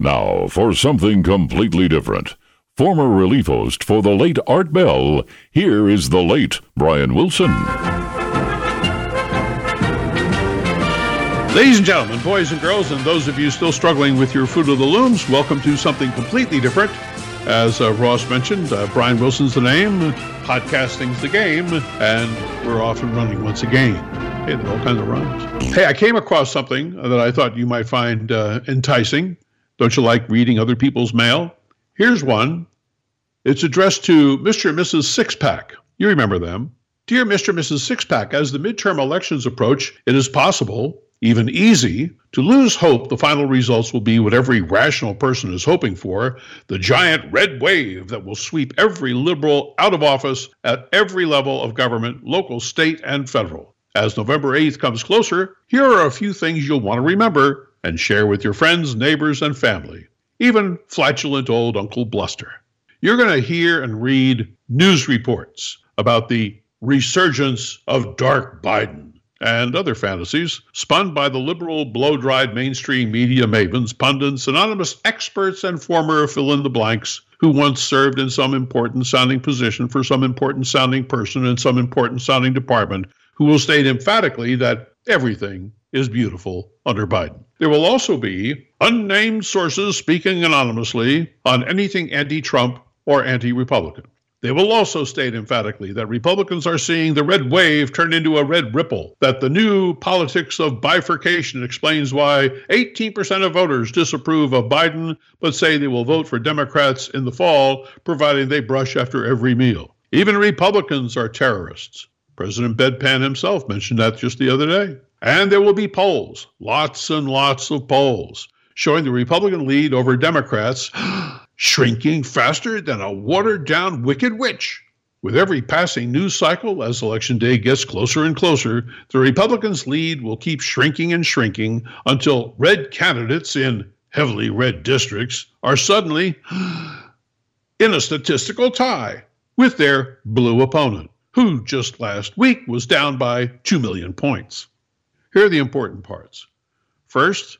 Now, for something completely different. Former relief host for the late Art Bell, here is the late Brian Wilson. Ladies and gentlemen, boys and girls, and those of you still struggling with your Fruit of the Looms, welcome to something completely different. As uh, Ross mentioned, uh, Brian Wilson's the name, podcasting's the game, and we're off and running once again. Hey, there all kinds of rhymes. Hey, I came across something that I thought you might find uh, enticing. Don't you like reading other people's mail? Here's one. It's addressed to Mr. and Mrs. Sixpack. You remember them. Dear Mr. and Mrs. Sixpack, as the midterm elections approach, it is possible, even easy, to lose hope the final results will be what every rational person is hoping for the giant red wave that will sweep every liberal out of office at every level of government, local, state, and federal. As November 8th comes closer, here are a few things you'll want to remember and share with your friends, neighbors, and family even flatulent old Uncle Bluster. You're going to hear and read news reports about the resurgence of Dark Biden and other fantasies spun by the liberal, blow dried mainstream media mavens, pundits, anonymous experts, and former fill in the blanks who once served in some important sounding position for some important sounding person in some important sounding department who will state emphatically that everything is beautiful under Biden. There will also be unnamed sources speaking anonymously on anything anti Trump or anti Republican. They will also state emphatically that Republicans are seeing the red wave turn into a red ripple, that the new politics of bifurcation explains why 18% of voters disapprove of Biden but say they will vote for Democrats in the fall, providing they brush after every meal. Even Republicans are terrorists. President Bedpan himself mentioned that just the other day. And there will be polls, lots and lots of polls, showing the Republican lead over Democrats shrinking faster than a watered down wicked witch. With every passing news cycle, as Election Day gets closer and closer, the Republicans' lead will keep shrinking and shrinking until red candidates in heavily red districts are suddenly in a statistical tie with their blue opponent who just last week was down by 2 million points. Here are the important parts. First,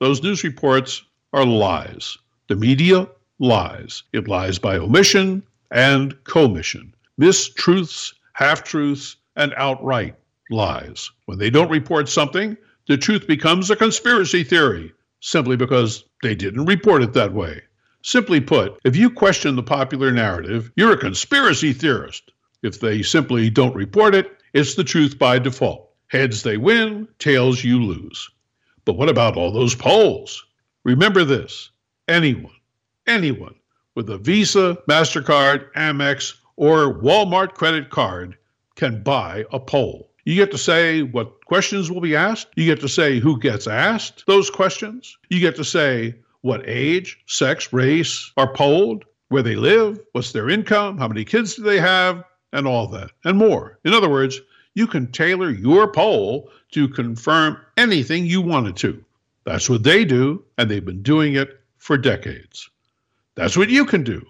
those news reports are lies. The media lies. It lies by omission and commission, mistruths, half truths, and outright lies. When they don't report something, the truth becomes a conspiracy theory simply because they didn't report it that way. Simply put, if you question the popular narrative, you're a conspiracy theorist. If they simply don't report it, it's the truth by default. Heads they win, tails you lose. But what about all those polls? Remember this anyone, anyone with a Visa, MasterCard, Amex, or Walmart credit card can buy a poll. You get to say what questions will be asked. You get to say who gets asked those questions. You get to say what age, sex, race are polled, where they live, what's their income, how many kids do they have, and all that, and more. In other words, you can tailor your poll to confirm anything you wanted to. That's what they do, and they've been doing it for decades. That's what you can do,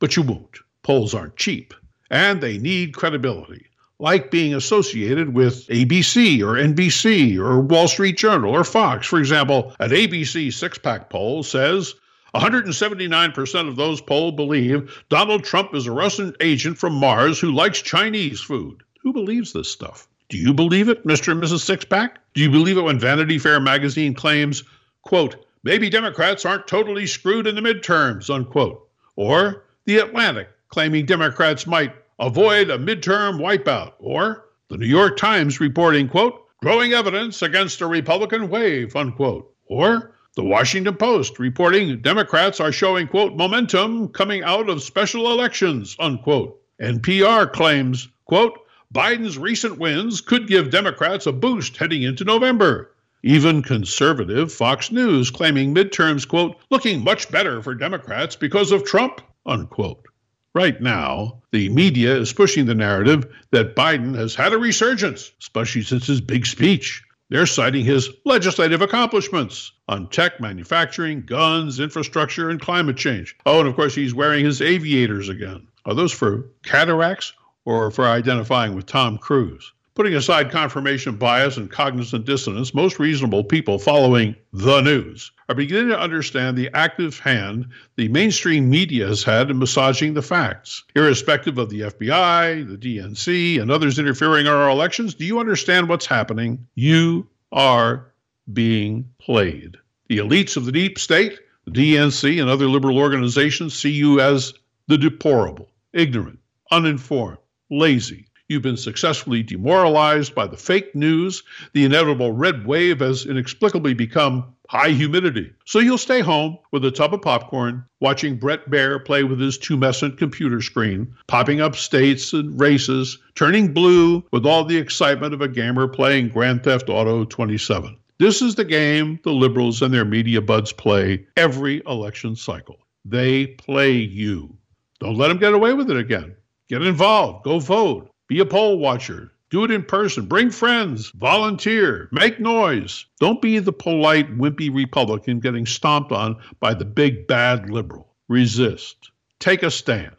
but you won't. Polls aren't cheap, and they need credibility, like being associated with ABC or NBC or Wall Street Journal or Fox. For example, an ABC six pack poll says 179% of those polled believe Donald Trump is a Russian agent from Mars who likes Chinese food. Who believes this stuff? Do you believe it, Mr. and Mrs. Sixpack? Do you believe it when Vanity Fair magazine claims, quote, maybe Democrats aren't totally screwed in the midterms, unquote? Or The Atlantic claiming Democrats might avoid a midterm wipeout? Or The New York Times reporting, quote, growing evidence against a Republican wave, unquote? Or the Washington Post reporting Democrats are showing, quote, momentum coming out of special elections, unquote. NPR claims, quote, Biden's recent wins could give Democrats a boost heading into November. Even conservative Fox News claiming midterms, quote, looking much better for Democrats because of Trump, unquote. Right now, the media is pushing the narrative that Biden has had a resurgence, especially since his big speech. They're citing his legislative accomplishments on tech, manufacturing, guns, infrastructure, and climate change. Oh, and of course, he's wearing his aviators again. Are those for cataracts or for identifying with Tom Cruise? Putting aside confirmation bias and cognizant dissonance, most reasonable people following the news are beginning to understand the active hand the mainstream media has had in massaging the facts. Irrespective of the FBI, the DNC, and others interfering in our elections, do you understand what's happening? You are being played. The elites of the deep state, the DNC, and other liberal organizations see you as the deplorable, ignorant, uninformed, lazy. You've been successfully demoralized by the fake news. The inevitable red wave has inexplicably become high humidity. So you'll stay home with a tub of popcorn, watching Brett Baier play with his tumescent computer screen, popping up states and races, turning blue with all the excitement of a gamer playing Grand Theft Auto 27. This is the game the liberals and their media buds play every election cycle. They play you. Don't let them get away with it again. Get involved. Go vote. Be a poll watcher. Do it in person. Bring friends. Volunteer. Make noise. Don't be the polite, wimpy Republican getting stomped on by the big bad liberal. Resist. Take a stand.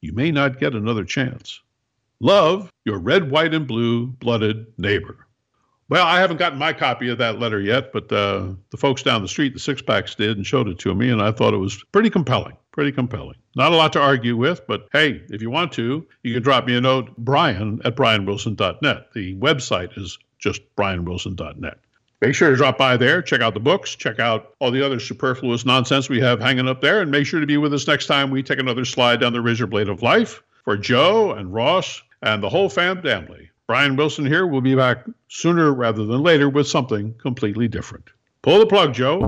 You may not get another chance. Love your red, white, and blue blooded neighbor. Well, I haven't gotten my copy of that letter yet, but uh, the folks down the street, the six packs, did and showed it to me, and I thought it was pretty compelling. Pretty compelling. Not a lot to argue with, but hey, if you want to, you can drop me a note, brian at brianwilson.net. The website is just brianwilson.net. Make sure to drop by there, check out the books, check out all the other superfluous nonsense we have hanging up there, and make sure to be with us next time we take another slide down the razor blade of life. For Joe and Ross and the whole fam family, Brian Wilson here. We'll be back sooner rather than later with something completely different. Pull the plug, Joe.